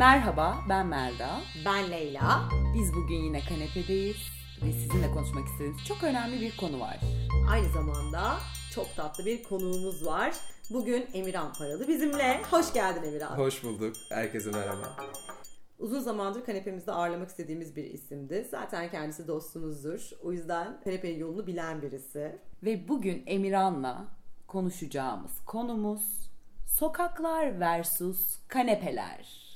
Merhaba, ben Melda. Ben Leyla. Biz bugün yine kanepedeyiz ve sizinle konuşmak istediğimiz çok önemli bir konu var. Aynı zamanda çok tatlı bir konuğumuz var. Bugün Emirhan Paralı bizimle. Hoş geldin Emirhan. Hoş bulduk. Herkese merhaba. Uzun zamandır kanepemizde ağırlamak istediğimiz bir isimdi. Zaten kendisi dostumuzdur. O yüzden kanepenin yolunu bilen birisi. Ve bugün Emirhan'la konuşacağımız konumuz sokaklar versus kanepeler.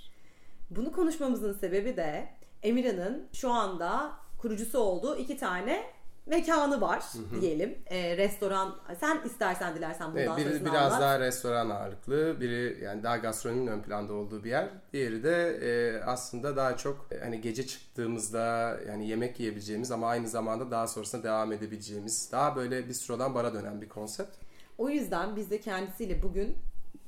Bunu konuşmamızın sebebi de Emirhan'ın şu anda kurucusu olduğu iki tane mekanı var diyelim. Ee, restoran. Sen istersen dilersen bundan Evet, biri biraz anlat. daha restoran ağırlıklı, biri yani daha gastronominin ön planda olduğu bir yer. Diğeri de e, aslında daha çok e, hani gece çıktığımızda yani yemek yiyebileceğimiz ama aynı zamanda daha sonrasında devam edebileceğimiz daha böyle bistrodan bara dönen bir konsept. O yüzden biz de kendisiyle bugün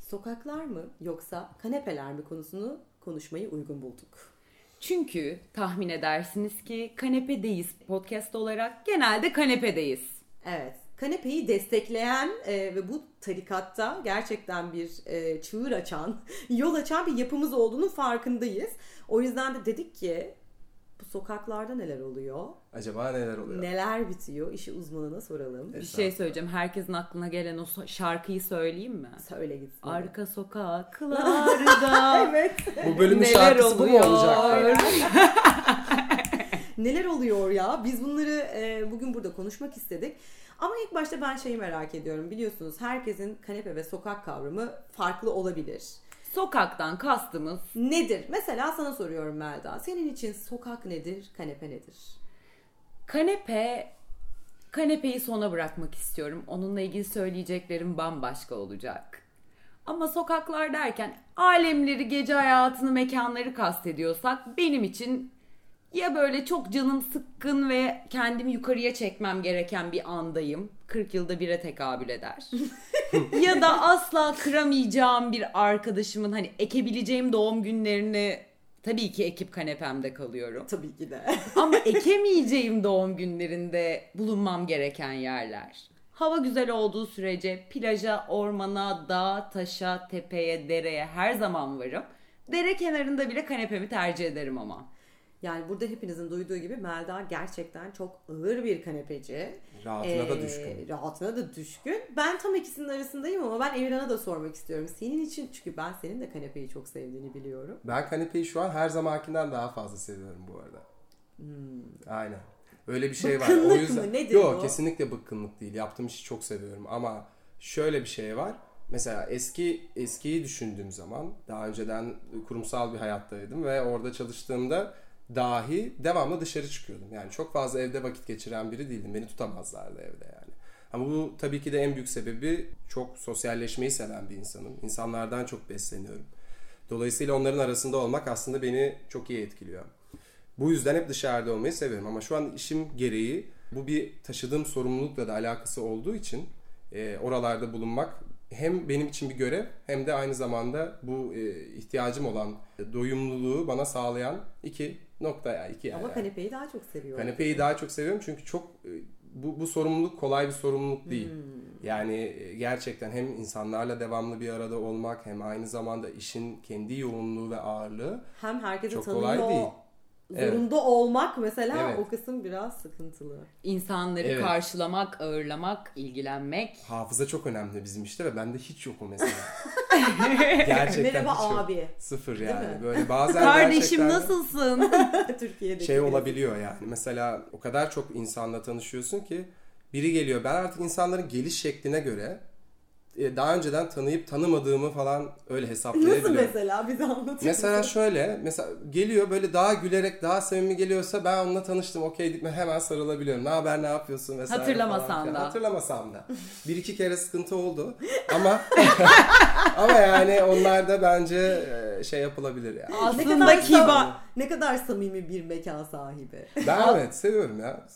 sokaklar mı yoksa kanepeler mi konusunu konuşmayı uygun bulduk. Çünkü tahmin edersiniz ki kanepedeyiz podcast olarak genelde kanepedeyiz. Evet. Kanepeyi destekleyen e, ve bu tarikatta gerçekten bir e, çığır açan, yol açan bir yapımız olduğunu farkındayız. O yüzden de dedik ki bu sokaklarda neler oluyor? Acaba neler oluyor? Neler bitiyor? İşi uzmanına soralım. Bir şey söyleyeceğim. Herkesin aklına gelen o şarkıyı söyleyeyim mi? Söyle gitsin. Arka sokaklarda evet. Bu bölümün neler şarkısı bu mu oluyor? olacak? Neler oluyor ya? Biz bunları e, bugün burada konuşmak istedik. Ama ilk başta ben şeyi merak ediyorum. Biliyorsunuz herkesin kanepe ve sokak kavramı farklı olabilir. Sokaktan kastımız Nedir? Mesela sana soruyorum Melda. Senin için sokak nedir, kanepe nedir? Kanepe kanepeyi sona bırakmak istiyorum. Onunla ilgili söyleyeceklerim bambaşka olacak. Ama sokaklar derken alemleri, gece hayatını, mekanları kastediyorsak benim için ya böyle çok canım sıkkın ve kendimi yukarıya çekmem gereken bir andayım. 40 yılda bire tekabül eder. ya da asla kıramayacağım bir arkadaşımın hani ekebileceğim doğum günlerini tabii ki ekip kanepemde kalıyorum. Tabii ki de. Ama ekemeyeceğim doğum günlerinde bulunmam gereken yerler. Hava güzel olduğu sürece plaja, ormana, dağa, taşa, tepeye, dereye her zaman varım. Dere kenarında bile kanepemi tercih ederim ama. Yani burada hepinizin duyduğu gibi Melda gerçekten çok ağır bir kanepeci. Rahatına da Ee, düşkün. Rahatına da düşkün. Ben tam ikisinin arasındayım ama ben Emirhan'a da sormak istiyorum. Senin için çünkü ben senin de kanepeyi çok sevdiğini biliyorum. Ben kanepeyi şu an her zamankinden daha fazla seviyorum bu arada. Aynen. Öyle bir şey var. O Bıkkınlık yüzden mı? Nedir Yok bu? kesinlikle bıkkınlık değil. Yaptığım işi çok seviyorum ama şöyle bir şey var. Mesela eski eskiyi düşündüğüm zaman daha önceden kurumsal bir hayattaydım ve orada çalıştığımda dahi devamlı dışarı çıkıyordum. Yani çok fazla evde vakit geçiren biri değildim. Beni tutamazlardı evde yani. Ama bu tabii ki de en büyük sebebi çok sosyalleşmeyi seven bir insanım. İnsanlardan çok besleniyorum. Dolayısıyla onların arasında olmak aslında beni çok iyi etkiliyor. Bu yüzden hep dışarıda olmayı seviyorum ama şu an işim gereği bu bir taşıdığım sorumlulukla da alakası olduğu için e, oralarda bulunmak hem benim için bir görev hem de aynı zamanda bu e, ihtiyacım olan doyumluluğu bana sağlayan iki nokta ya iki yer. Ama yani. kanepeyi daha çok seviyorum. Kanepeyi daha çok seviyorum çünkü çok e, bu, bu sorumluluk kolay bir sorumluluk değil. Yani e, gerçekten hem insanlarla devamlı bir arada olmak hem aynı zamanda işin kendi yoğunluğu ve ağırlığı Hem herkesi Çok kolay değil. Zorunda olmak mesela Evet. o kısım biraz sıkıntılı. İnsanları Evet. karşılamak, ağırlamak, ilgilenmek. hafıza çok önemli bizim işte ve bende hiç yok o mesela. gerçekten Merhaba hiç yok. abi. Sıfır mi? yani. Böyle bazen Kardeşim gerçekten nasılsın? Türkiye'deki şey olabiliyor yani. Mesela o kadar çok insanla tanışıyorsun ki biri geliyor. Ben artık insanların geliş şekline göre daha önceden tanıyıp tanımadığımı falan öyle hesaplayabiliyorum. Nasıl mesela bize anlatır Mesela mısın? şöyle, mesela geliyor böyle daha gülerek, daha samimi geliyorsa ben onunla tanıştım, okey deyip hemen sarılabiliyorum. Ne haber, ne yapıyorsun vesaire Hatırlamasam falan da. Hatırlamasam da. Bir iki kere sıkıntı oldu ama ama yani onlar da bence e, şey yapılabilir yani. ne Aslında kadar kibar. ne kadar samimi bir mekan sahibi. Ben evet seviyorum ya.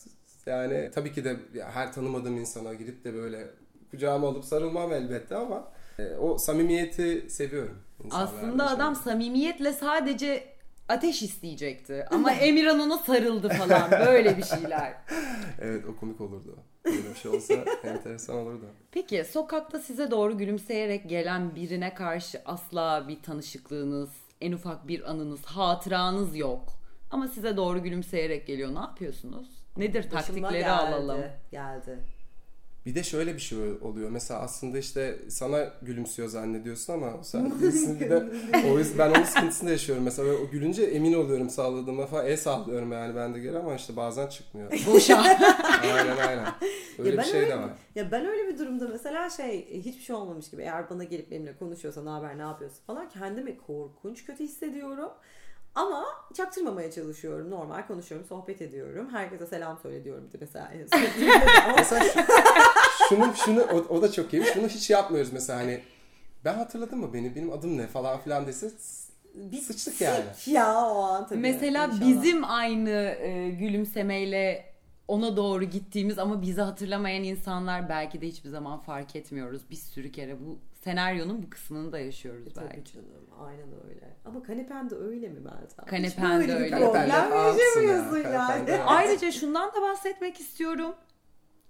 Yani tabii ki de her tanımadığım insana gidip de böyle kucağıma alıp sarılmam elbette ama e, o samimiyeti seviyorum. Aslında şey. adam samimiyetle sadece ateş isteyecekti. Ama Emirhan ona sarıldı falan. Böyle bir şeyler. Evet o komik olurdu. Böyle bir şey olsa enteresan olurdu. Peki sokakta size doğru gülümseyerek gelen birine karşı asla bir tanışıklığınız en ufak bir anınız, hatıranız yok. Ama size doğru gülümseyerek geliyor. Ne yapıyorsunuz? Nedir Başıma taktikleri geldi, alalım. Geldi. Bir de şöyle bir şey oluyor. Mesela aslında işte sana gülümsüyor zannediyorsun ama sen değilsin bir de o yüzden ben onun sıkıntısını da yaşıyorum. Mesela o gülünce emin oluyorum sağladığıma falan. El sallıyorum yani ben de geri ama işte bazen çıkmıyor. Boşa. aynen aynen. Öyle Ya bir şey öyle- de var. Ya ben öyle bir durumda mesela şey hiçbir şey olmamış gibi eğer bana gelip benimle konuşuyorsa ne haber ne yapıyorsun falan kendimi korkunç kötü hissediyorum. Ama çaktırmamaya çalışıyorum. Normal konuşuyorum, sohbet ediyorum. Herkese selam söyle diyorum mesela. en son. Mesela şu, şunu, şunu o, o da çok iyi. Şunu hiç yapmıyoruz mesela hani ben hatırladım mı beni benim adım ne falan filan dese Bir sıçtık yani. ya o an tabii. Mesela İnşallah. bizim aynı e, gülümsemeyle ona doğru gittiğimiz ama bizi hatırlamayan insanlar belki de hiçbir zaman fark etmiyoruz. Bir sürü kere bu senaryonun bu kısmını da yaşıyoruz E, Tabii belki. canım aynen öyle. Ama kanepen de öyle mi Meltem? Kanepen de öyle. Problem yaşamıyorsun yani. Ayrıca şundan da bahsetmek istiyorum.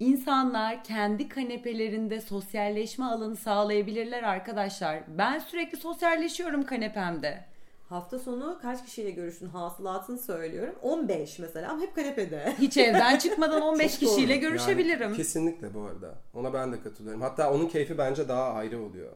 İnsanlar kendi kanepelerinde sosyalleşme alanı sağlayabilirler arkadaşlar. Ben sürekli sosyalleşiyorum kanepemde. Hafta sonu kaç kişiyle görüştün hasılatını söylüyorum. 15 mesela ama hep kanepede. Hiç evden çıkmadan 15 Çok doğru. kişiyle Yani görüşebilirim. kesinlikle bu arada. Ona ben de katılıyorum. Hatta onun keyfi bence daha ayrı oluyor.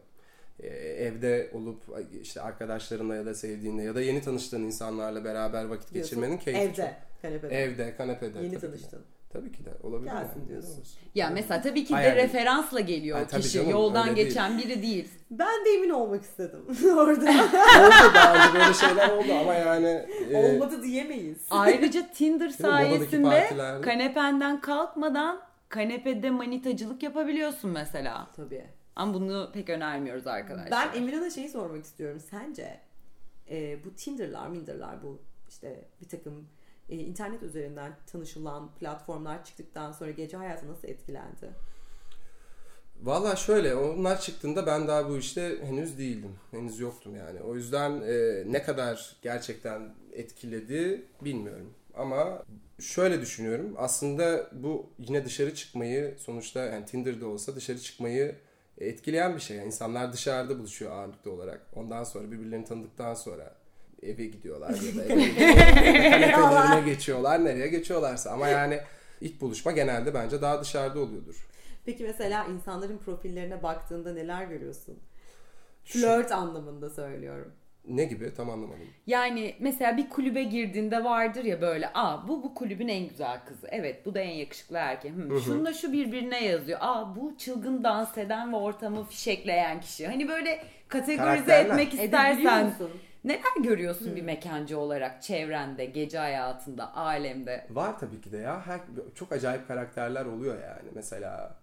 Ee, evde olup işte arkadaşlarınla ya da sevdiğinle ya da yeni tanıştığın insanlarla beraber vakit Diyorsun. geçirmenin keyfi Evde. çok. Kanepede. Evde, kanepede. Yeni tanıştın. Tabii ki de olabilir. Gelsin yani. diyorsun. Ya mesela tabii ki de Hayal. referansla geliyor Ay, tabii kişi. canım, Yoldan öyle değil. geçen biri değil. Ben de emin olmak istedim orada. oldu daha böyle şeyler oldu ama yani e, Olmadı diyemeyiz. Ayrıca Tinder sayesinde kanependen kalkmadan kanepede manitacılık yapabiliyorsun mesela. Tabii. Ama bunu pek önermiyoruz arkadaşlar. Ben Emirhan'a şeyi sormak istiyorum. Sence e, bu Tinder'lar, Minder'lar bu işte bir takım e, internet üzerinden tanışılan platformlar çıktıktan sonra gece hayatı nasıl etkilendi? Valla şöyle onlar çıktığında ben daha bu işte henüz değildim. Henüz yoktum yani. O yüzden e, ne kadar gerçekten etkiledi bilmiyorum. Ama şöyle düşünüyorum. Aslında bu yine dışarı çıkmayı sonuçta yani Tinder'da olsa dışarı çıkmayı etkileyen bir şey. Yani insanlar dışarıda buluşuyor ağırlıklı olarak. Ondan sonra birbirlerini tanıdıktan sonra eve gidiyorlar ya da eve gidiyorlar. geçiyorlar. Nereye geçiyorlarsa. Ama yani ilk buluşma genelde bence daha dışarıda oluyordur. Peki mesela insanların profillerine baktığında neler görüyorsun? Flört anlamında söylüyorum. Ne gibi? Tam anlamadım. Yani mesela bir kulübe girdiğinde vardır ya böyle aa bu bu kulübün en güzel kızı. Evet bu da en yakışıklı erkek. Hmm, şununla şu birbirine yazıyor. Aa bu çılgın dans eden ve ortamı fişekleyen kişi. Hani böyle kategorize etmek Edebiliyor istersen musun? Neler görüyorsun bir mekancı olarak çevrende, gece hayatında, alemde? Var tabii ki de ya. Her, çok acayip karakterler oluyor yani. Mesela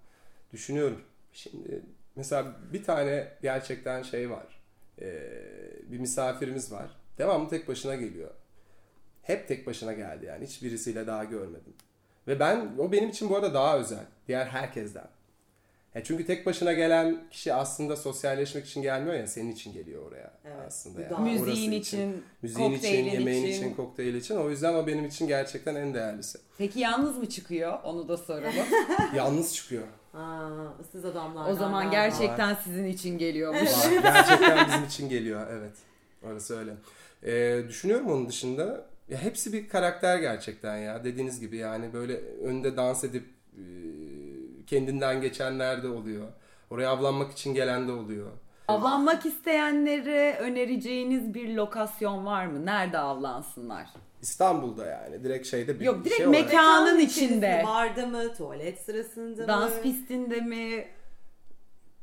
düşünüyorum. Şimdi mesela bir tane gerçekten şey var. Ee, bir misafirimiz var. Devamlı tek başına geliyor. Hep tek başına geldi yani. Hiçbirisiyle daha görmedim. Ve ben o benim için bu arada daha özel. Diğer herkesten. Ya çünkü tek başına gelen kişi aslında sosyalleşmek için gelmiyor ya senin için geliyor oraya Evet, aslında. Yani. Müziğin Orası için, müziğin için, yemeğin için. için, kokteyl için. O yüzden o benim için gerçekten en değerlisi. Peki yalnız mı çıkıyor? Onu da soralım. Yalnız çıkıyor. Aa, ıssız adamlar. o zaman gerçekten sizin için geliyormuş. Var. Gerçekten bizim için geliyor. Evet. Orası öyle. Ee, düşünüyorum onun dışında. Ya hepsi bir karakter gerçekten ya. Dediğiniz gibi yani böyle önde dans edip e, kendinden geçenler de oluyor. Oraya avlanmak için gelen de oluyor. Avlanmak isteyenlere önereceğiniz bir lokasyon var mı? Nerede avlansınlar? İstanbul'da yani. Direkt şeyde bir Yok, direkt şey olarak- mekan- içinde. Barda mı? Tuvalet sırasında Dans mı? pistinde mi?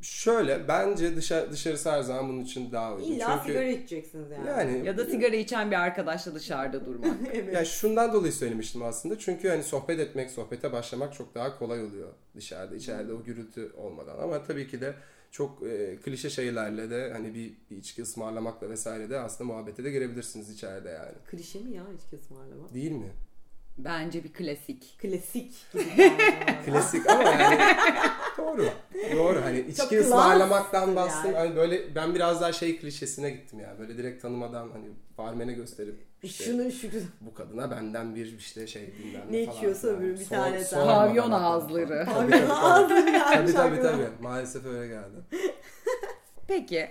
Şöyle bence dışarı, dışarısı her zaman bunun için daha uygun. İlla Çünkü sigara içeceksiniz yani. yani Ya da sigara içen bir arkadaşla dışarıda durmak. evet. Ya şundan dolayı söylemiştim aslında. Çünkü hani sohbet etmek, sohbete başlamak çok daha kolay oluyor dışarıda. içeride o gürültü olmadan. Ama tabii ki de çok e, klişe şeylerle de hani bir, bir içki ısmarlamakla vesaire de aslında muhabbete de girebilirsiniz içeride yani. Klişe mi ya içki ısmarlamak? Değil mi? Bence bir klasik. Klasik. Klasik ama yani doğru. Doğru. Hani içki ısmarlamaktan bastım. yani. Hani böyle ben biraz daha şey klişesine gittim yani. Böyle direkt tanımadan hani barmene gösterip işte Şunu şu bu kadına benden bir işte şey bilmem Ne falan içiyorsa öbürü bir tane daha. Pavyon ağızları. Tabii tabii tabii. Ağzını gelmiş tabii tabii tabii. Maalesef öyle geldi. Peki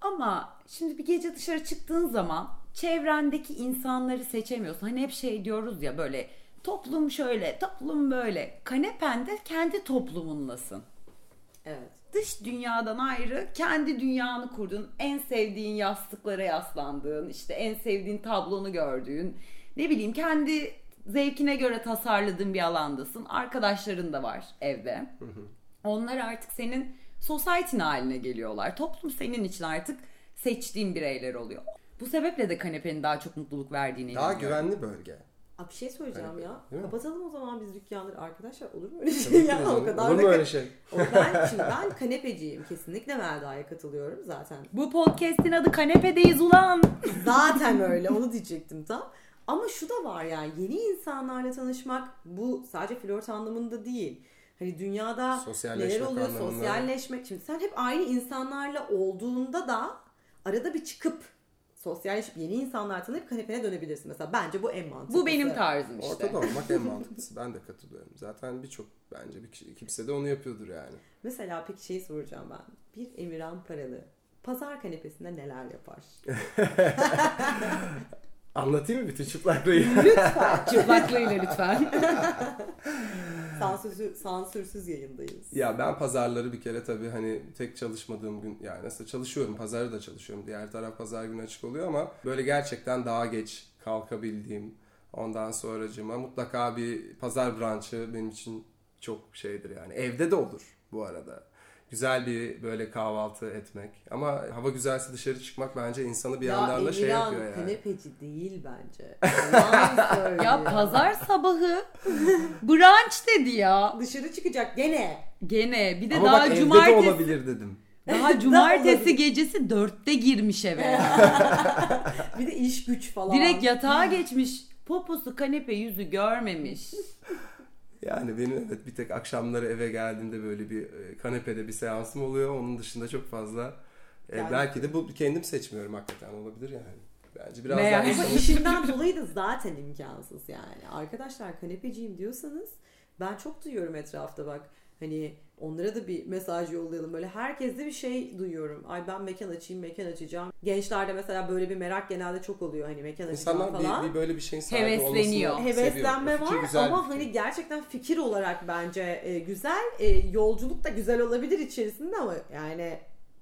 ama şimdi bir gece dışarı çıktığın zaman çevrendeki insanları seçemiyorsun. Hani hep şey diyoruz ya böyle toplum şöyle, toplum böyle. Kanepende kendi toplumunlasın. Evet. Dış dünyadan ayrı kendi dünyanı kurdun. En sevdiğin yastıklara yaslandığın, işte en sevdiğin tablonu gördüğün, ne bileyim kendi zevkine göre tasarladığın bir alandasın. Arkadaşların da var evde. Onlar artık senin society'nin haline geliyorlar. Toplum senin için artık seçtiğin bireyler oluyor. Bu sebeple de kanepenin daha çok mutluluk verdiğine Daha inanıyorum. güvenli bölge. Abi bir şey söyleyeceğim Hani, ya. değil mi? Kapatalım o zaman biz dükkanları. Arkadaşlar olur mu öyle şey ya? de O kadar Olur mu öyle şey? O ben, şimdi ben kanepeciyim. Kesinlikle Melda'ya katılıyorum zaten. Bu podcast'in adı Kanepedeyiz ulan. Zaten öyle onu diyecektim tam. Ama şu da var yani yeni insanlarla tanışmak bu sadece flört anlamında değil. Hani dünyada neler oluyor anlamında. sosyalleşmek. Şimdi sen hep aynı insanlarla olduğunda da arada bir çıkıp sosyalleşip yeni insanlar tanıyıp kanepene dönebilirsin. Mesela bence bu en mantıklısı. Bu benim tarzım işte. Ortada olmak en mantıklısı. Ben de katılıyorum. Zaten birçok bence bir kişi, kimse de onu yapıyordur yani. Mesela peki şey soracağım ben. Bir Emirhan Paralı pazar kanepesinde neler yapar? Anlatayım mı bütün çıplaklığı? Çıplaklığıyla lütfen. Sansürsüz, sansürsüz yayındayız. ya ben pazarları bir kere tabii hani tek çalışmadığım gün yani nasıl çalışıyorum pazarı da çalışıyorum. Diğer taraf pazar günü açık oluyor ama böyle gerçekten daha geç kalkabildiğim ondan sonracıma mutlaka bir pazar branşı benim için çok şeydir yani. Evde de olur bu arada. Güzel bir böyle kahvaltı etmek. Ama hava güzelse dışarı çıkmak bence insanı bir yandan da şey yapıyor yani. kanepeci değil bence. Ya pazar sabahı brunch dedi ya. Dışarı çıkacak gene. Gene bir de Ama daha bak evde de cumartesi olabilir dedim. daha cumartesi gecesi dörtte girmiş eve. Bir de iş güç falan. Direkt yatağa geçmiş. Poposu kanepe yüzü görmemiş. Yani benim evet bir tek akşamları eve geldiğimde böyle bir e, kanepede bir seansım oluyor. Onun dışında çok fazla e, Yani- belki de bu kendim seçmiyorum hakikaten olabilir yani. Bence biraz Meğer- daha insanın- işinden dolayı da zaten imkansız yani. Arkadaşlar kanepeciyim diyorsanız ben çok duyuyorum etrafta bak. Hani onlara da bir mesaj yollayalım. Böyle herkeste bir şey duyuyorum. Ay ben mekan açayım, mekan açacağım. Gençlerde mesela böyle bir merak genelde çok oluyor. Hani mekan açacağım İnsanlar falan. bir, bir böyle bir şeyin sahibi Hevesleniyor. olmasını heveslenme seviyor. Var ama hani gerçekten fikir olarak bence e, güzel. E, yolculuk da güzel olabilir içerisinde ama yani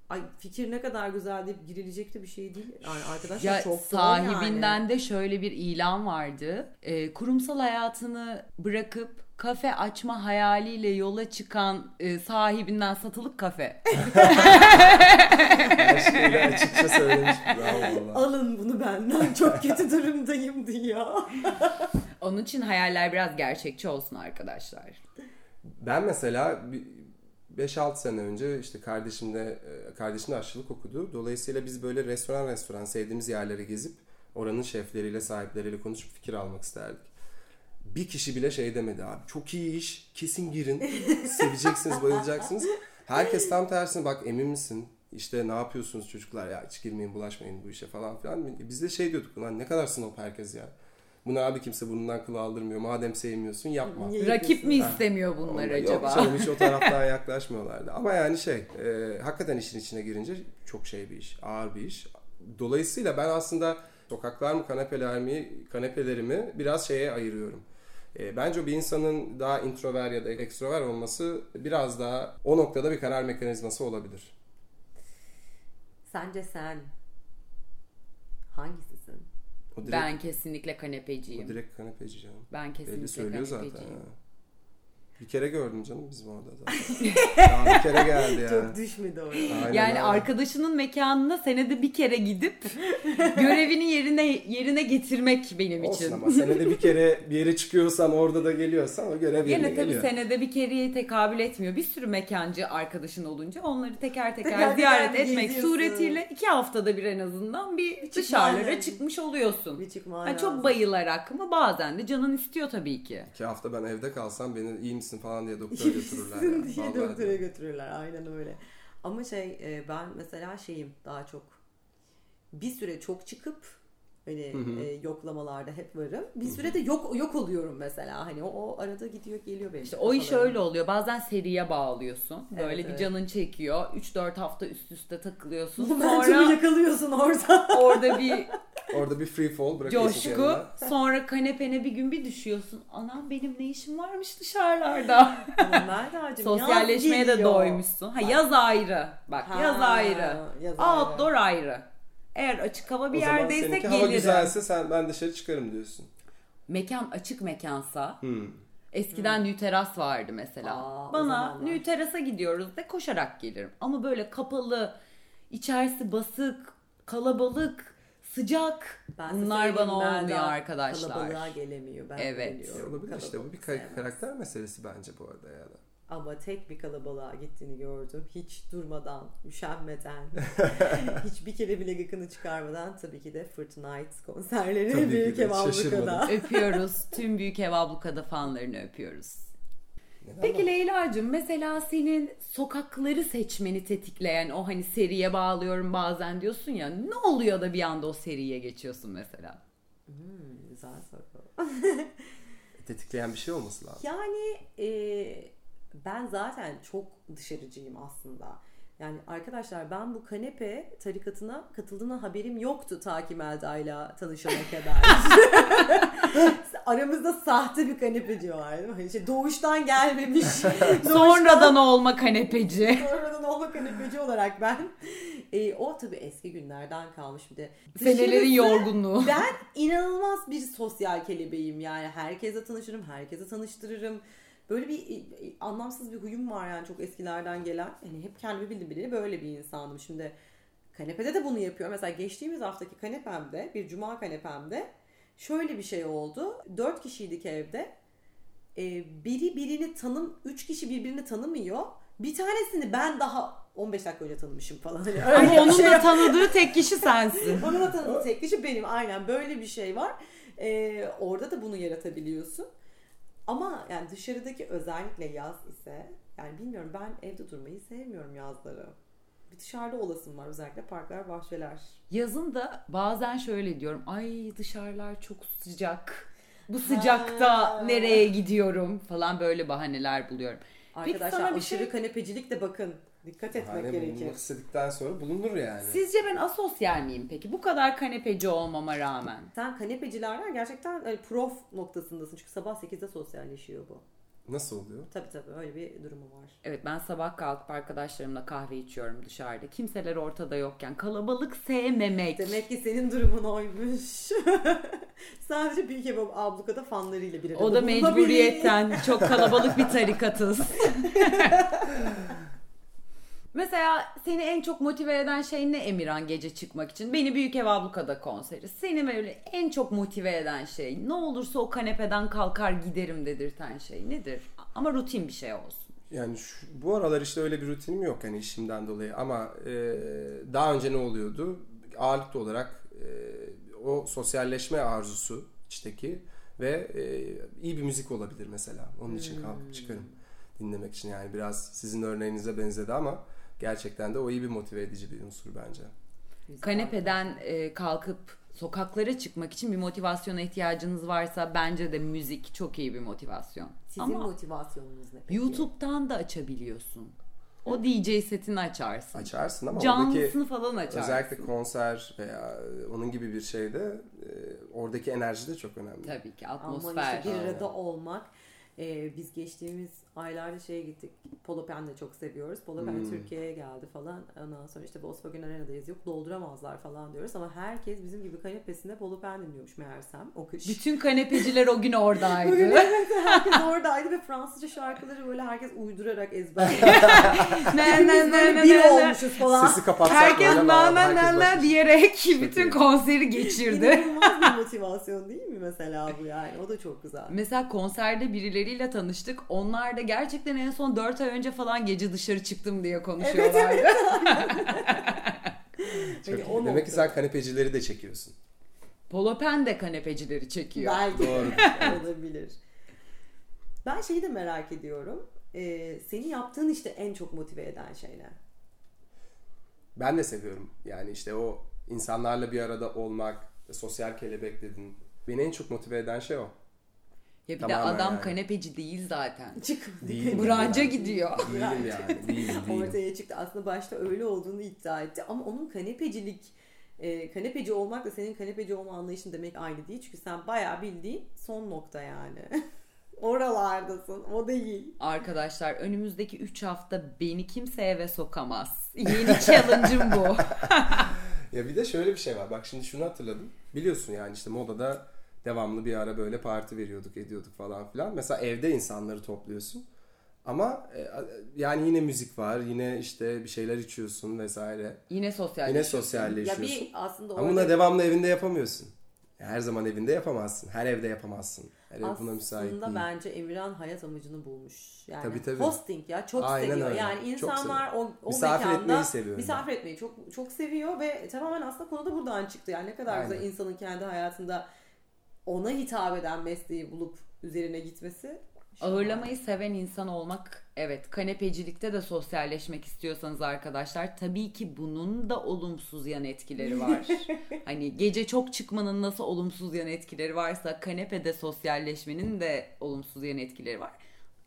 ay fikir ne kadar güzel deyip girilecek de bir şey değil. Yani arkadaşlar Ya çok sahibinden yani. de şöyle bir ilan vardı. Ee, kurumsal hayatını bırakıp kafe açma hayaliyle yola çıkan e, sahibinden satılık kafe. Her şeyi açıkça söylemiş. Bravo. Alın bunu benden çok kötü durumdayım diyor. Onun için hayaller biraz gerçekçi olsun arkadaşlar. Ben mesela 5-6 sene önce işte kardeşimle e, kardeşim de aşçılık okudu. Dolayısıyla biz böyle restoran restoran sevdiğimiz yerleri gezip oranın şefleriyle sahipleriyle konuşup fikir almak isterdik. Bir kişi bile şey demedi abi. Çok iyi iş. Kesin girin. Seveceksiniz, bayılacaksınız. Herkes tam tersine bak emin misin? İşte ne yapıyorsunuz çocuklar ya hiç girmeyin bulaşmayın bu işe falan filan. Biz de şey diyorduk lan ne kadar snob herkes ya. Bunu abi kimse burnundan kıl aldırmıyor. Madem sevmiyorsun yapma. Rakip mi istemiyor bunlar Onlar- acaba? Yok canım hiç o taraftan yaklaşmıyorlardı. Ama yani şey e, hakikaten işin içine girince çok şey bir iş. Ağır bir iş. Dolayısıyla ben aslında sokaklar mı kanepeler mi kanepelerimi biraz şeye ayırıyorum. E, bence bir insanın daha introver ya da ekstrover olması biraz daha o noktada bir karar mekanizması olabilir. Sence sen hangisisin? O direkt, Ben kesinlikle o kanepeciyim. direkt kanepeci canım. Ben Belli kesinlikle söylüyor zaten. kanepeciyim. Bir kere gördüm canım bizim orada zaten. Daha bir kere geldi yani. Çok düşmedi oraya. Aynen Yani öyle. arkadaşının mekanına senede bir kere gidip görevini yerine yerine getirmek benim Olsun için. ama senede bir kere bir yere çıkıyorsan orada da geliyorsan o görev yerine Yine tabii geliyor. senede bir kereye tekabül etmiyor. Bir sürü mekancı arkadaşın olunca onları teker teker, Teker teker ziyaret etmek geziyorsun. suretiyle iki haftada bir en azından bir çıkman dışarılara lazım. çıkmış oluyorsun. Bir çıkman Yani lazım. çok bayılarak mı bazen de canın istiyor tabii ki. İki hafta ben evde kalsam beni iyi misin falan diye doktora götürürler. misin yani. diye Vallahi doktora diyorum. götürürler. Aynen öyle. Ama şey e, ben mesela şeyim daha çok bir süre çok çıkıp Hani e, yoklamalarda hep varım. Bir sürede yok yok oluyorum mesela. Hani o, o arada gidiyor geliyor benim. İşte o iş öyle oluyor. Bazen seriye bağlıyorsun. Böyle Evet, bir evet. canın çekiyor. 3-4 hafta üst üste takılıyorsun. Momentumu Sonra yakalıyorsun orada. orada bir Orada bir free fall bırakıyorsun coşku. Sonra kanepene bir gün bir düşüyorsun. Anam benim ne işim varmış dışarılarda. Melda'cığım Sosyalleşmeye de doymuşsun. Ha yaz ayrı. Bak Ha, yaz ayrı. yaz ayrı. Outdoor ayrı. Eğer açık hava bir o zaman yerdeysek seninki hava gelirim. güzelse sen ben dışarı çıkarım diyorsun. Mekan açık mekansa Hmm. Eskiden nü teras vardı mesela. Aa, o Bana nü terasa gidiyoruz de koşarak gelirim. Ama böyle kapalı, içerisi basık, kalabalık, sıcak. Ben Bunlar bana olmuyor arkadaşlar. Kalabalığa gelemiyor. Ben Evet. biliyorum. Olabilir işte bu Kalabalık bir sevmez. karakter meselesi bence bu arada yani. Ama tek bir kalabalığa gittiğini gördüm. Hiç durmadan, üşenmeden, hiçbir kere bile gıkını çıkarmadan tabii ki de Fırt Night konserleri Tabii ki Büyük Ev Abluka'da. öpüyoruz. Tüm Büyük Ev Abluka'da fanlarını öpüyoruz. Neden Peki ama? Leyla'cığım mesela senin sokakları seçmeni tetikleyen o hani seriye bağlıyorum bazen diyorsun ya ne oluyor da bir anda o seriye geçiyorsun mesela? Hmm, güzel soru. tetikleyen bir şey olması lazım. Yani e, ben zaten çok dışarıcıyım aslında. Yani arkadaşlar ben bu kanepe tarikatına katıldığına haberim yoktu ta ki Melda'yla tanışana kadar. Aramızda sahte bir kanepeci var değil mi? Hani doğuştan gelmemiş. Sonradan olma kanepeci. Sonradan olma kanepeci olarak ben. E, o tabii eski günlerden kalmış bir de. Senelerin yorgunluğu. ben inanılmaz bir sosyal kelebeğim yani. Herkese tanışırım, herkese tanıştırırım. Böyle bir e, anlamsız bir huyum var yani çok eskilerden gelen. Yani hep kendimi bildim bileli böyle bir insandım. Şimdi kanepede de bunu yapıyor. Mesela geçtiğimiz haftaki kanepemde, bir cuma kanepemde şöyle bir şey oldu. Dört kişiydik evde. Ee, biri birini tanım, üç kişi birbirini tanımıyor. Bir tanesini ben daha 15 dakika önce tanımışım falan. Hani Ama onun şey da tanıdığı tek kişi sensin. onun da tanıdığı tek kişi benim. Aynen böyle bir şey var. Ee, orada da bunu yaratabiliyorsun. Ama yani dışarıdaki özellikle yaz ise yani bilmiyorum ben evde durmayı sevmiyorum yazları. Bir dışarıda olasım var özellikle parklar, bahçeler. Yazın da bazen şöyle diyorum. Ay dışarılar çok sıcak. Bu sıcakta Ha. nereye gidiyorum falan böyle bahaneler buluyorum. Peki Arkadaşlar sana bir aşırı şey- kanepecilik de bakın dikkat etmek Hani gerekir. bulunmak istedikten sonra bulunur yani. Sizce ben asosyal miyim peki? Bu kadar kanepeci olmama rağmen. Sen kanepecilerden gerçekten hani prof noktasındasın çünkü sabah 8'de sosyalleşiyor bu. Nasıl oluyor? Tabii tabii öyle bir durumu var. Evet ben sabah kalkıp arkadaşlarımla kahve içiyorum dışarıda. Kimseler ortada yokken. Kalabalık sevmemek. Demek ki senin durumun oymuş. Sadece Büyük Ev Abluka'da fanlarıyla bir arada O da bulunabilir. mecburiyetten çok kalabalık bir tarikatız. Mesela seni en çok motive eden şey ne Emirhan gece çıkmak için? Beni Büyük Ev Abluka'da konseri. Seni böyle en çok motive eden şey ne olursa o kanepeden kalkar giderim dedirten şey nedir? Ama rutin bir şey olsun. Yani şu, bu aralar işte öyle bir rutinim yok hani işimden dolayı ama e, daha önce ne oluyordu? Ağırlıklı olarak e, o sosyalleşme arzusu içteki ve e, iyi bir müzik olabilir mesela. Onun için Hmm. kalkıp çıkarım dinlemek için yani biraz sizin örneğinize benzedi ama gerçekten de o iyi bir motive edici bir unsur bence. Kanepeden e, kalkıp sokaklara çıkmak için bir motivasyona ihtiyacınız varsa bence de müzik çok iyi bir motivasyon. Sizin Ama motivasyonunuz ne peki? YouTube'dan da açabiliyorsun. O DJ setini açarsın. Açarsın ama Canlısını oradaki falan açarsın. özellikle konser veya onun gibi bir şeyde e, oradaki enerji de çok önemli. Tabii ki Ama atmosfer. işte bir arada olmak. Ee, biz geçtiğimiz aylarda şeye gittik. Polo Pen de çok seviyoruz. Polo Pen Hmm. Türkiye'ye geldi falan. Ondan sonra işte Volkswagen Arena'dayız. Yok dolduramazlar falan diyoruz. Ama herkes bizim gibi kanepesinde Polo Pen dinliyormuş meğersem o kış. Bütün kanepeciler o gün oradaydı. Bugün evet, herkes oradaydı ve Fransızca şarkıları böyle herkes uydurarak ne Biz ne böyle ne bir olmuşuz falan. Sesi kapatsak Herkes böyle na bağırdı, na herkes na başka- na diyerek bütün iyi. konseri geçirdi. İnanılmaz bir motivasyon değil mi mesela bu yani? O da çok güzel. Mesela konserde birileriyle tanıştık. Onlar da gerçekten en son 4 ay önce falan gece dışarı çıktım diye konuşuyorlardı. Çok Hani iyi. o Demek ki sen kanepecileri de çekiyorsun. Polo Pen de kanepecileri çekiyor. Belki Doğru. olabilir. Ben şeyi de merak ediyorum. Ee, seni yaptığın işte en çok motive eden şey ne? Ben de seviyorum. Yani işte o insanlarla bir arada olmak, sosyal kelebek dedin. Beni en çok motive eden şey o. Ya bir Tamamen de adam yani. kanepeci değil zaten. Çık. Değilim Branca yani. gidiyor. Değilim yani. Değilim değilim. Ortaya çıktı. Aslında başta öyle olduğunu iddia etti. Ama onun kanepecilik e, kanepeci olmakla senin kanepeci olma anlayışın demek aynı değil. Çünkü sen bayağı bildiğin son nokta yani. Oralardasın. O değil. Arkadaşlar önümüzdeki 3 hafta beni kimse eve sokamaz. Yeni challenge'ım bu. Ya bir de şöyle bir şey var. Bak şimdi şunu hatırladım. Biliyorsun yani işte modada devamlı bir ara böyle parti veriyorduk, ediyorduk falan filan. Mesela evde insanları topluyorsun. Ama e, yani yine müzik var, yine işte bir şeyler içiyorsun vesaire. Yine sosyal. Yine Ya sosyalleşiyorsun. bir aslında Ama bunu devamlı evinde yapamıyorsun. Her zaman evinde yapamazsın. Her evde yapamazsın. Her ev buna müsait aslında değil. bence Emirhan hayat amacını bulmuş. Yani Tabii, tabii. hosting ya çok Aynen seviyor. öyle. Yani Çok insanlar o, o Misafir mekanda etmeyi seviyorum misafir etmeyi çok çok seviyor ve tamamen aslında konu da buradan çıktı. Yani ne kadar güzel Aynen. insanın kendi hayatında ona hitap eden mesleği bulup üzerine gitmesi. Ağırlamayı seven insan olmak evet kanepecilikte de sosyalleşmek istiyorsanız arkadaşlar tabii ki bunun da olumsuz yan etkileri var. hani gece çok çıkmanın nasıl olumsuz yan etkileri varsa kanepede sosyalleşmenin de olumsuz yan etkileri var.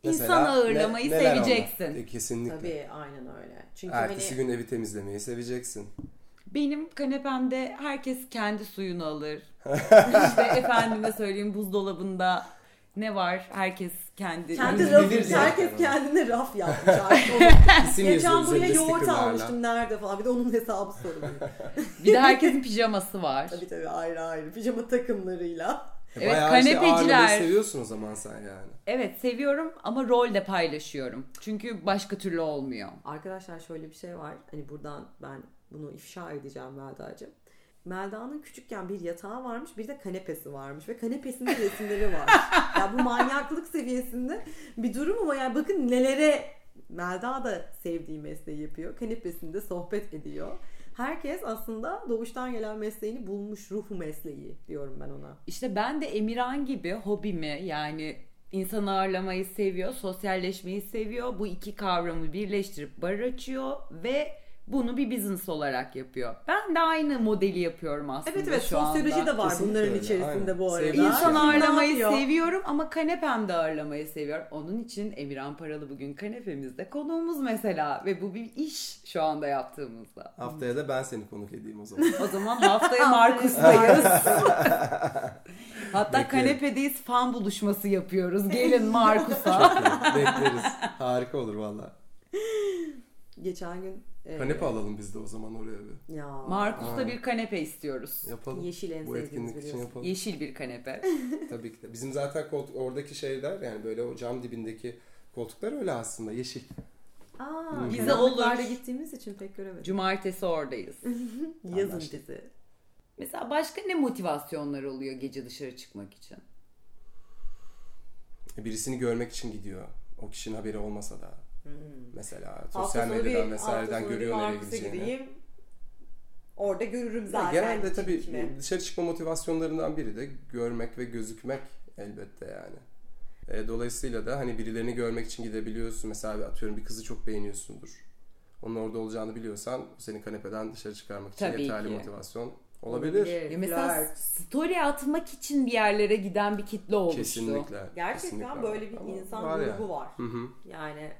Mesela İnsan ağırlamayı ne- seveceksin. E, kesinlikle. Tabii aynen öyle. Çünkü Ertesi hani gün evi temizlemeyi seveceksin. Benim kanepemde herkes kendi suyunu alır. işte efendime söyleyeyim buzdolabında ne var? Herkes kendi kendi zaten herkes onu. kendine raf yapmış artık. Geçen buraya yoğurt almıştım nerede falan. Bir de onun hesabı soruluyor. Bir de herkesin pijaması var. tabii tabii ayrı ayrı. Pijama takımlarıyla. E, Evet, bayağı işte kanepeciler. ağırlamayı seviyorsun o zaman sen yani. Evet seviyorum ama rol de paylaşıyorum. Çünkü başka türlü olmuyor. Arkadaşlar şöyle bir şey var. Hani buradan ben bunu ifşa edeceğim Melda'cığım. Melda'nın küçükken bir yatağı varmış bir de kanepesi varmış ve kanepesinde resimleri var. ya bu manyaklık seviyesinde bir durum ama yani bakın nelere Melda da sevdiği mesleği yapıyor. Kanepesinde sohbet ediyor. Herkes aslında doğuştan gelen mesleğini bulmuş ruhu mesleği diyorum ben ona. İşte ben de Emirhan gibi hobimi yani insan ağırlamayı seviyor, sosyalleşmeyi seviyor. Bu iki kavramı birleştirip bar açıyor ve bunu bir business olarak yapıyor. Ben de aynı modeli yapıyorum aslında Evet evet şu anda. sosyoloji de var Kesinlikle bunların öyle, içerisinde aynen. bu arada. Sevdiği İnsan şey. ağırlamayı yapıyor? seviyorum ama kanepemde ağırlamayı seviyorum. Onun için Emirhan Paralı bugün kanepemizde konuğumuz mesela ve bu bir iş şu anda yaptığımızda. Haftaya da ben seni konuk edeyim o zaman. O zaman haftaya Markus'tayız. Hatta Beklerim. kanepedeyiz fan buluşması yapıyoruz. Gelin Markus'a. Bekleriz. Harika olur valla. Geçen gün e, Kanepe alalım biz de o zaman oraya bir. ya Markus'ta bir kanepe istiyoruz. Yapalım. Yeşil en Bu etkinlik için biliyorsun. yapalım. Yeşil bir kanepe. Tabii ki de. Bizim zaten koltuk, oradaki şeyler yani böyle o cam dibindeki koltuklar öyle aslında yeşil. Aa, Bize karanlıklarda olur. gittiğimiz için pek göremedim. Cumartesi oradayız. Yazın bizi. Mesela başka ne motivasyonlar oluyor gece dışarı çıkmak için? E, Birisini görmek için gidiyor. O kişinin haberi olmasa da. Mesela Hafta sosyal sonu medyadan vesaireden hafta görüyor nereye gideceğini. gideyim. Orada görürüm Ya zaten. genelde tabii gidecek mi? dışarı çıkma motivasyonlarından biri de görmek ve gözükmek elbette yani. E, dolayısıyla da hani birilerini görmek için gidebiliyorsun. Mesela atıyorum bir kızı çok beğeniyorsundur. Onun orada olacağını biliyorsan seni kanepeden dışarı çıkarmak için Tabii yeterli ki. motivasyon olabilir. Ya mesela story atmak için bir yerlere giden bir kitle oluştu. Kesinlikle. Gerçekten kesinlikle böyle bir Ama insan var grubu yani. var. Hı hı. Yani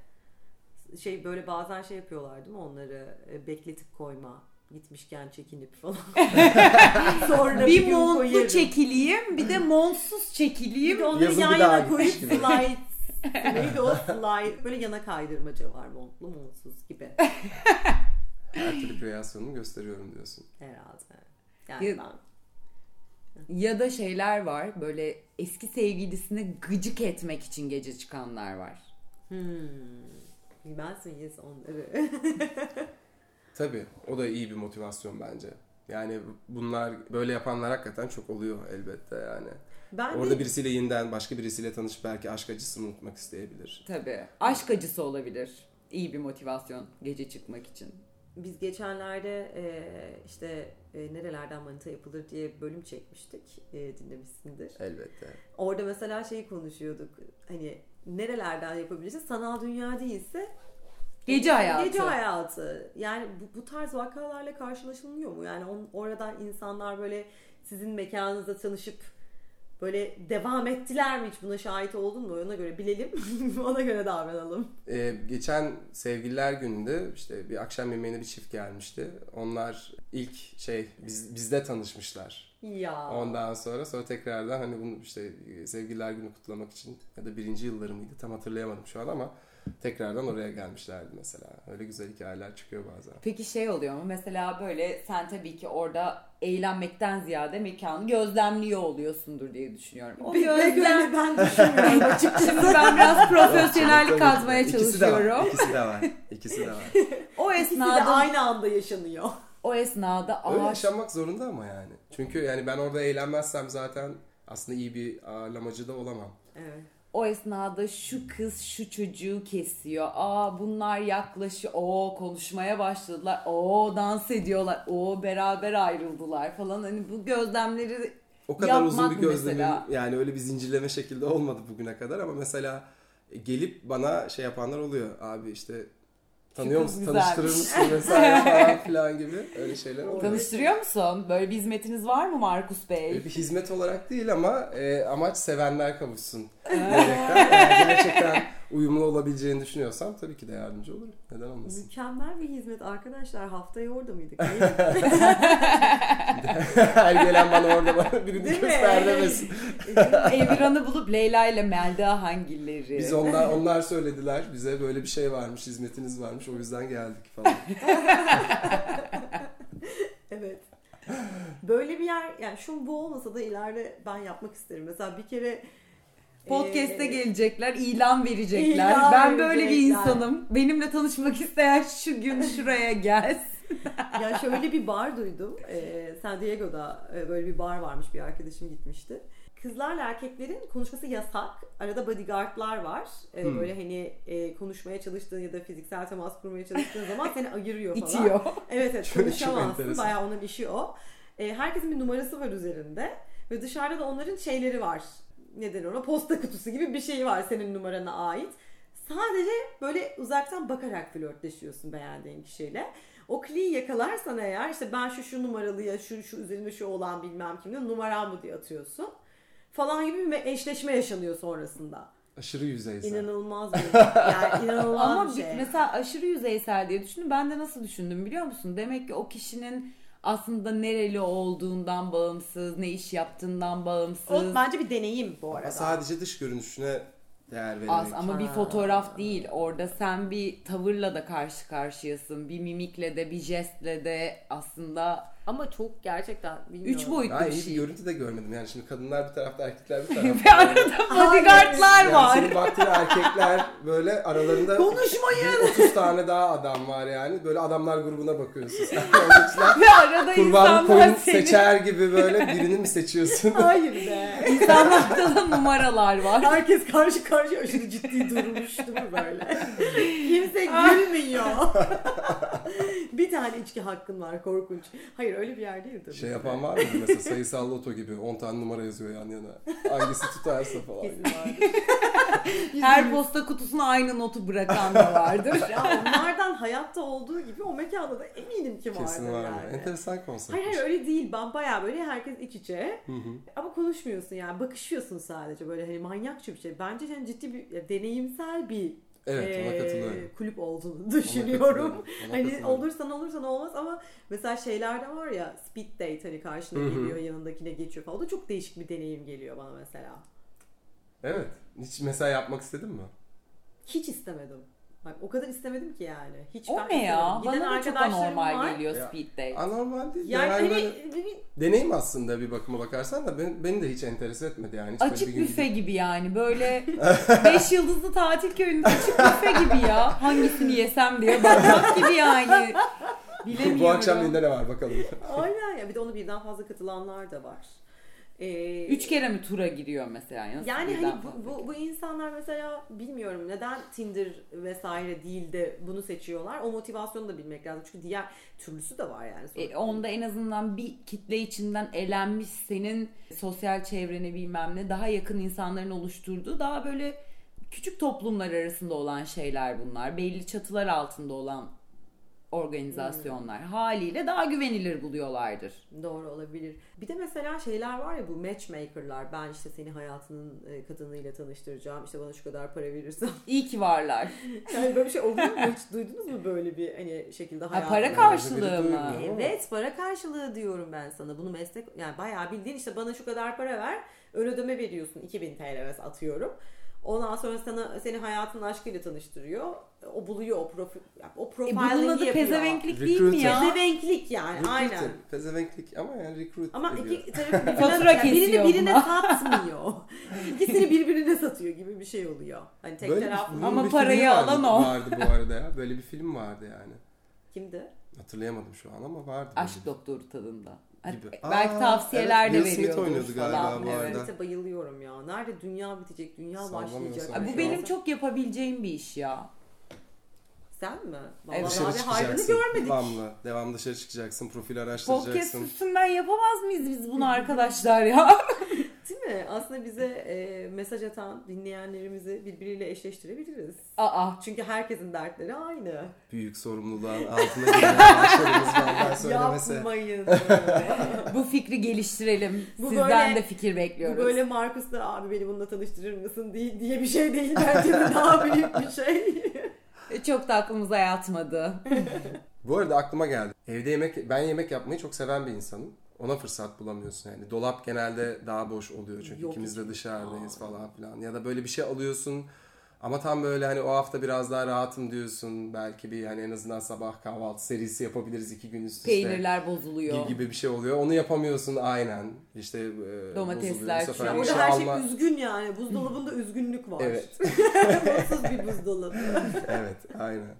şey böyle bazen şey yapıyorlar değil mi onları e, bekletip koyma gitmişken çekinip falan. Sonra Bir gün montlu koyarım. çekileyim bir de montsuz Bir çekileyim. de onları Yazın yan bir yana koyup slide neydi o slide böyle yana kaydırmaca var montlu montsuz gibi Her türlü kreasyonunu gösteriyorum diyorsun. herhalde. Yani Ya- ben Ya da şeyler var böyle eski sevgilisine gıcık etmek için gece çıkanlar var. hmm, bilmez miyiz onları? Tabii o da iyi bir motivasyon bence. Yani bunlar böyle yapanlar hakikaten çok oluyor elbette yani. Ben Orada de birisiyle yeniden başka birisiyle tanışıp belki aşk acısını unutmak isteyebilir. Tabii. Aşk acısı olabilir. İyi bir motivasyon gece çıkmak için. biz geçenlerde e, işte e, nerelerden manita yapılır diye bölüm çekmiştik. E, dinlemişsindir. Elbette. Orada mesela şeyi konuşuyorduk. Hani nerelerden yapabilirsin? Sanal dünya değilse Gece hayatı. Gece hayatı. Yani bu, bu tarz vakalarla karşılaşılmıyor mu? Yani on, oradan insanlar böyle sizin mekanınızda tanışıp böyle devam ettiler mi hiç buna şahit oldun mu? Ona göre bilelim. Ona göre davranalım. Ee, geçen sevgililer gününde işte bir akşam yemeğine bir çift gelmişti. Onlar ilk şey biz, bizde tanışmışlar. Ya. Ondan sonra sonra tekrardan hani bunu işte sevgililer günü kutlamak için ya da birinci yılları mıydı tam hatırlayamadım şu an ama tekrardan oraya gelmişlerdi mesela. Öyle güzel hikayeler çıkıyor bazen. Peki şey oluyor mu? Mesela böyle sen tabii ki orada eğlenmekten ziyade mekanı gözlemliyor oluyorsundur diye düşünüyorum. O öyle gözlem... ben düşünmüyorum açıkçası. Şimdi ben biraz profesyonellik ki. katmaya İkisi de var. çalışıyorum. İkisi de var. İkisi de var. O İkisi de esnada aynı anda yaşanıyor. O esnada Öyle ağaç yaşanmak zorunda ama yani. Çünkü yani ben orada eğlenmezsem zaten aslında iyi bir ağırlamacı da olamam. Evet. o esnada şu kız şu çocuğu kesiyor. Aa bunlar yaklaşıyor. Oo konuşmaya başladılar. Oo dans ediyorlar. Oo beraber ayrıldılar falan. Hani bu gözlemleri O kadar Yapmak uzun bir gözlemim mesela? yani öyle bir zincirleme şekilde olmadı bugüne kadar ama mesela gelip bana şey yapanlar oluyor. Abi işte tanıyor musun? Tanıştırır mısın vesaire falan filan gibi öyle şeyler oluyor. tanıştırıyor musun? Böyle bir hizmetiniz var mı Markus Bey? Öyle bir hizmet olarak değil ama e, amaç sevenler kavuşsun. diyerekten. Eğer gerçekten uyumlu olabileceğini düşünüyorsam tabii ki de yardımcı olurum. Neden olmasın? Mükemmel bir hizmet arkadaşlar. Haftaya orada mıydık? Her gelen bana orada bana birini Değil mi? göster demesin. Eviran'ı bulup Leyla ile Melda hangileri? Biz onlar onlar söylediler bize böyle bir şey varmış, hizmetiniz varmış o yüzden geldik falan. evet. Böyle bir yer yani şu bu olmasa da ileride ben yapmak isterim. Mesela bir kere Podcast'te e, gelecekler, ilan verecekler. İlan ben böyle bir verecekler. insanım. Benimle tanışmak isteyen şu gün şuraya gelsin. ya şöyle bir bar duydum. Ee, San Diego'da e, böyle bir bar varmış bir arkadaşım gitmişti. Kızlarla erkeklerin konuşması yasak. Arada bodyguardlar var. Ee, Hmm. Böyle hani e, konuşmaya çalıştığın ya da fiziksel temas kurmaya çalıştığın zaman seni ayırıyor falan. İtiyor. Evet evet çok konuşamazsın. Bayağı onun işi o. Ee, herkesin bir numarası var üzerinde. Ve dışarıda da onların şeyleri var. Neden ona? Posta kutusu gibi bir şey var senin numarana ait. Sadece böyle uzaktan bakarak flörtleşiyorsun beğendiğin kişiyle. O kliği yakalarsan eğer işte ben şu şu numaralıya şu şu üzerinde şu olan bilmem kimde numaram bu diye atıyorsun. Falan gibi bir eşleşme yaşanıyor sonrasında. Aşırı yüzeysel. İnanılmaz bir yani inanılmaz Ama bir şey. mesela aşırı yüzeysel diye düşündüm. Ben de nasıl düşündüm biliyor musun? Demek ki o kişinin aslında nereli olduğundan bağımsız, ne iş yaptığından bağımsız. O bence bir deneyim bu arada. Sadece dış görünüşüne değer vererek. Az ama bir Ha. fotoğraf değil. Orada sen bir tavırla da karşı karşıyasın. Bir mimikle de, bir jestle de aslında Ama çok gerçekten bilmiyorum. üç boyutlu Daha bir iyi bir şey. görüntü de görmedim. Yani şimdi kadınlar bir tarafta, erkekler bir tarafta. Ve arada bodyguardlar Yani var. senin baktığın erkekler böyle aralarında Konuşmayın. bir 30 tane daha adam var yani. Böyle adamlar grubuna bakıyorsun. Sen Ve arada insanlar koyun seni... seçer gibi böyle birini mi seçiyorsun? Hayır be. İnsanlarda da numaralar var. Herkes karşı karşıya aşırı ciddi durmuş değil mi böyle? Kimse gülmüyor. bir tane içki hakkın var korkunç. Hayır öyle bir yer değil tabii. Şey yapan var mı mesela sayısal loto gibi 10 tane numara yazıyor yan yana. Hangisi tutarsa falan. Kesin vardır. Her posta kutusuna aynı notu bırakan da vardır. ya onlardan hayatta olduğu gibi o mekanda da eminim ki vardır Kesin var mı? yani. Enteresan konsept. Hayır hayır öyle değil. Ben bayağı böyle herkes iç içe. Hı hı. Ama konuşmuyorsun yani. Bakışıyorsun sadece böyle hani manyakça bir şey. Bence yani ciddi bir ya, deneyimsel bir Evet eee, katılıyorum. kulüp olduğunu düşünüyorum. Hani olursan olursan olmaz ama mesela şeylerde var ya speed date hani karşına Hı hı. geliyor yanındakine geçiyor falan. O da çok değişik bir deneyim geliyor bana mesela. Evet. Hiç mesela yapmak istedin mi? Hiç istemedim. Bak o kadar istemedim ki yani. Hiç O ne ya? Giden Bana da çok arkadaşlarım anormal var. geliyor Ya, speed date. Anormal değil. de Yani Yani, hani deneyim aslında bir bakıma bakarsan da ben, beni de hiç enterese etmedi yani. Hiç Açık büfe gidip- gibi yani böyle 5 yıldızlı tatil köyünde açık büfe gibi ya. Hangisini yesem diye bakmak gibi yani. Bilemiyorum. Bu akşam yine ne var bakalım. Aynen ya bir de onu birden fazla katılanlar da var. Ee, Üç kere mi tura giriyor mesela? Nasıl Yani hani bu, bu, bu insanlar mesela bilmiyorum neden Tinder vesaire değil de bunu seçiyorlar. O motivasyonu da bilmek lazım. Çünkü diğer türlüsü de var yani. E, onda en azından bir kitle içinden elenmiş senin sosyal çevreni bilmem ne daha yakın insanların oluşturduğu daha böyle Küçük toplumlar arasında olan şeyler bunlar. Belli çatılar altında olan organizasyonlar. Haliyle daha güvenilir buluyorlardır. Doğru olabilir. Bir de mesela şeyler var ya bu matchmaker'lar. Ben işte seni hayatının e, kadınıyla tanıştıracağım. İşte bana şu kadar para verirsen. İyi ki varlar. Yani böyle bir şey oluyor mu? Hiç duydunuz mu böyle bir hani şekilde Ha, hayatını? para karşılığı mı? Evet para karşılığı diyorum ben sana. Bunu meslek yani bayağı bildiğin işte bana şu kadar para ver. Ön ödeme veriyorsun 2000 TL mesela atıyorum. Ondan sonra sana seni hayatın aşkıyla tanıştırıyor. O buluyor o profil o E profiling'i bunun adı yapıyor. pezevenklik değil mi ya? Pezevenklik yani Recruiter. aynen. Pezevenklik ama yani recruit Ama ediyor. iki tarafı birbirine, yani birini birine satmıyor. İkisini birbirine satıyor gibi bir şey oluyor. Hani tek Böyle taraf bir- Ama bir parayı vardı- alan o. Vardı bu arada ya. Böyle bir film vardı yani. kimdi? Hatırlayamadım şu an ama vardı. Aşk doktoru tadında. Gibi. Belki Aa, tavsiyeler evet, de Will Smith oynuyordu galiba falan. bu Evet. arada. Evet bayılıyorum ya. Nerede dünya bitecek, dünya başlayacak. Ay, Bu benim an- çok yapabileceğim bir iş ya. Sen mi? Evet. Vallahi Dışarı abi hayrını görmedik. Devamlı. Devamlı dışarı çıkacaksın. Profil Podcast araştıracaksın. üstünden yapamaz mıyız biz bunu arkadaşlar ya? Mi? Aslında bize e, mesaj atan dinleyenlerimizi birbiriyle eşleştirebiliriz. Aa. Çünkü herkesin dertleri aynı. Büyük sorumluluğun altına girmeye başladınız benden söylemese. Yapmayın. Bu fikri geliştirelim. Bu Sizden böyle- de fikir Bu bekliyoruz. böyle Markus'la abi beni bununla tanıştırır mısın diye, diye bir şey değil. Bence de daha büyük bir şey. Çok da aklımıza yatmadı. Bu arada aklıma geldi. Evde yemek, ben yemek yapmayı çok seven bir insanım. Ona fırsat bulamıyorsun yani. Dolap genelde daha boş oluyor çünkü Yok ikimiz de dışarıdayız falan filan. Ya da böyle bir şey alıyorsun ama tam böyle hani o hafta biraz daha rahatım diyorsun. Belki bir hani en azından sabah kahvaltı serisi yapabiliriz iki gün üst üste. Peynirler bozuluyor. gibi bir şey oluyor. Onu yapamıyorsun aynen. İşte e, Domatesler bozuluyor. Bir Orada şey her alma- şey üzgün yani. Buzdolabında üzgünlük var. Evet. Mutsuz bir buzdolabı. evet, aynen.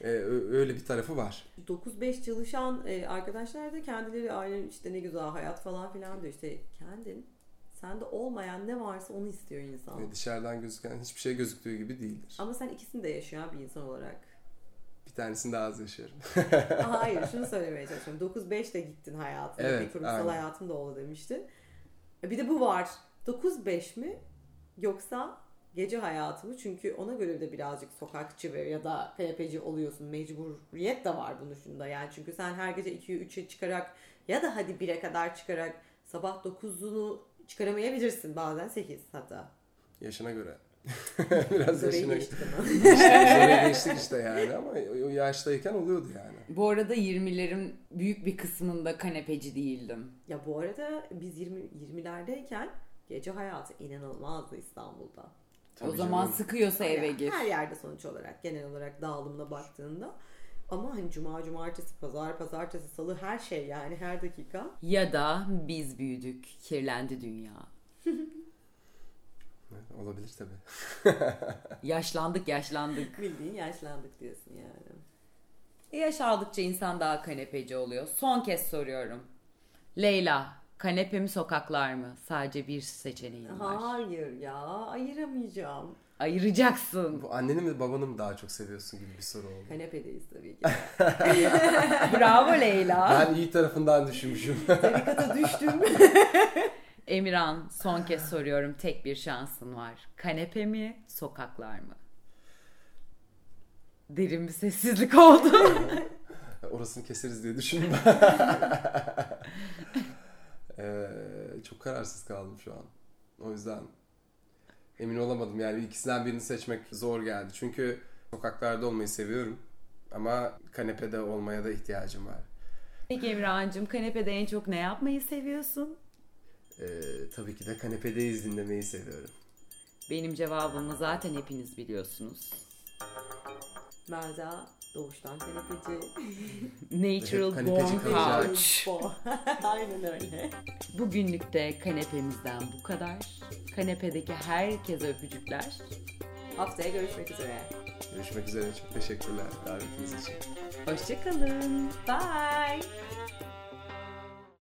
E, öyle bir tarafı var. 9-5 çalışan e, arkadaşlar da kendileri ailen işte ne güzel hayat falan filan diyor. İşte kendin sende olmayan ne varsa onu istiyor insan. E, dışarıdan gözüken hiçbir şey gözüktüğü gibi değildir. Ama sen ikisini de yaşayan bir insan olarak. Bir tanesini daha az yaşıyorum. Hayır şunu söylemeye çalışıyorum. 9-5 de gittin hayatına. Evet, bir kurumsal aynen. hayatın da oldu demiştin. E, Bir de bu var. 9-5 mi yoksa gece hayatı mı? Çünkü ona göre de birazcık sokakçı ve ya da kanepeci oluyorsun. Mecburiyet de var bunun şunda. Yani çünkü sen her gece 2'ye 3'e çıkarak ya da hadi 1'e kadar çıkarak sabah 9'unu çıkaramayabilirsin bazen 8 hatta. Yaşına göre. Biraz Süreyi yaşına geçtik ama. Süreyi geçtik işte yani ama o yaştayken oluyordu yani. Bu arada 20'lerin büyük bir kısmında kanepeci değildim. Ya bu arada biz 20 20'lerdeyken gece hayatı inanılmazdı İstanbul'da. Tabii o zaman canım. sıkıyorsa eve Yani gir. Her yerde sonuç olarak genel olarak dağılımına baktığında. Ama hani cuma, cumartesi, pazar, pazartesi, salı her şey yani her dakika. Ya da biz büyüdük, kirlendi dünya. Olabilir tabii. Yaşlandık yaşlandık. Bildiğin yaşlandık diyorsun yani. Yaş aldıkça insan daha kanepeci oluyor. Son kez soruyorum. Leyla, kanepe mi sokaklar mı? Sadece bir seçeneğin var. Hayır ya ayıramayacağım. Ayıracaksın. Bu anneni mi babanı mı daha çok seviyorsun gibi bir soru oldu. Kanepedeyiz tabii ki. Bravo Leyla. Ben iyi tarafından düşünmüşüm. Tarikata düştüm. Emirhan, son kez soruyorum. Tek bir şansın var. Kanepe mi, sokaklar mı? Derin bir sessizlik oldu. Orasını keseriz diye düşündüm. Ee, çok kararsız kaldım şu an. O yüzden emin olamadım. Yani ikisinden birini seçmek zor geldi. Çünkü sokaklarda olmayı seviyorum. Ama kanepede olmaya da ihtiyacım var. Peki Emirhan'cığım kanepede en çok ne yapmayı seviyorsun? Ee, tabii ki de kanepedeyiz dinlemeyi seviyorum. Benim cevabımı zaten hepiniz biliyorsunuz. Melda doğuştan kanepeci. Natural Kanepeci born couch. Aynen öyle. Bugünlük de kanepemizden bu kadar. Kanepedeki herkese öpücükler. Haftaya görüşmek üzere. Görüşmek üzere. Çok teşekkürler davetiniz için. Hoşçakalın. Bye.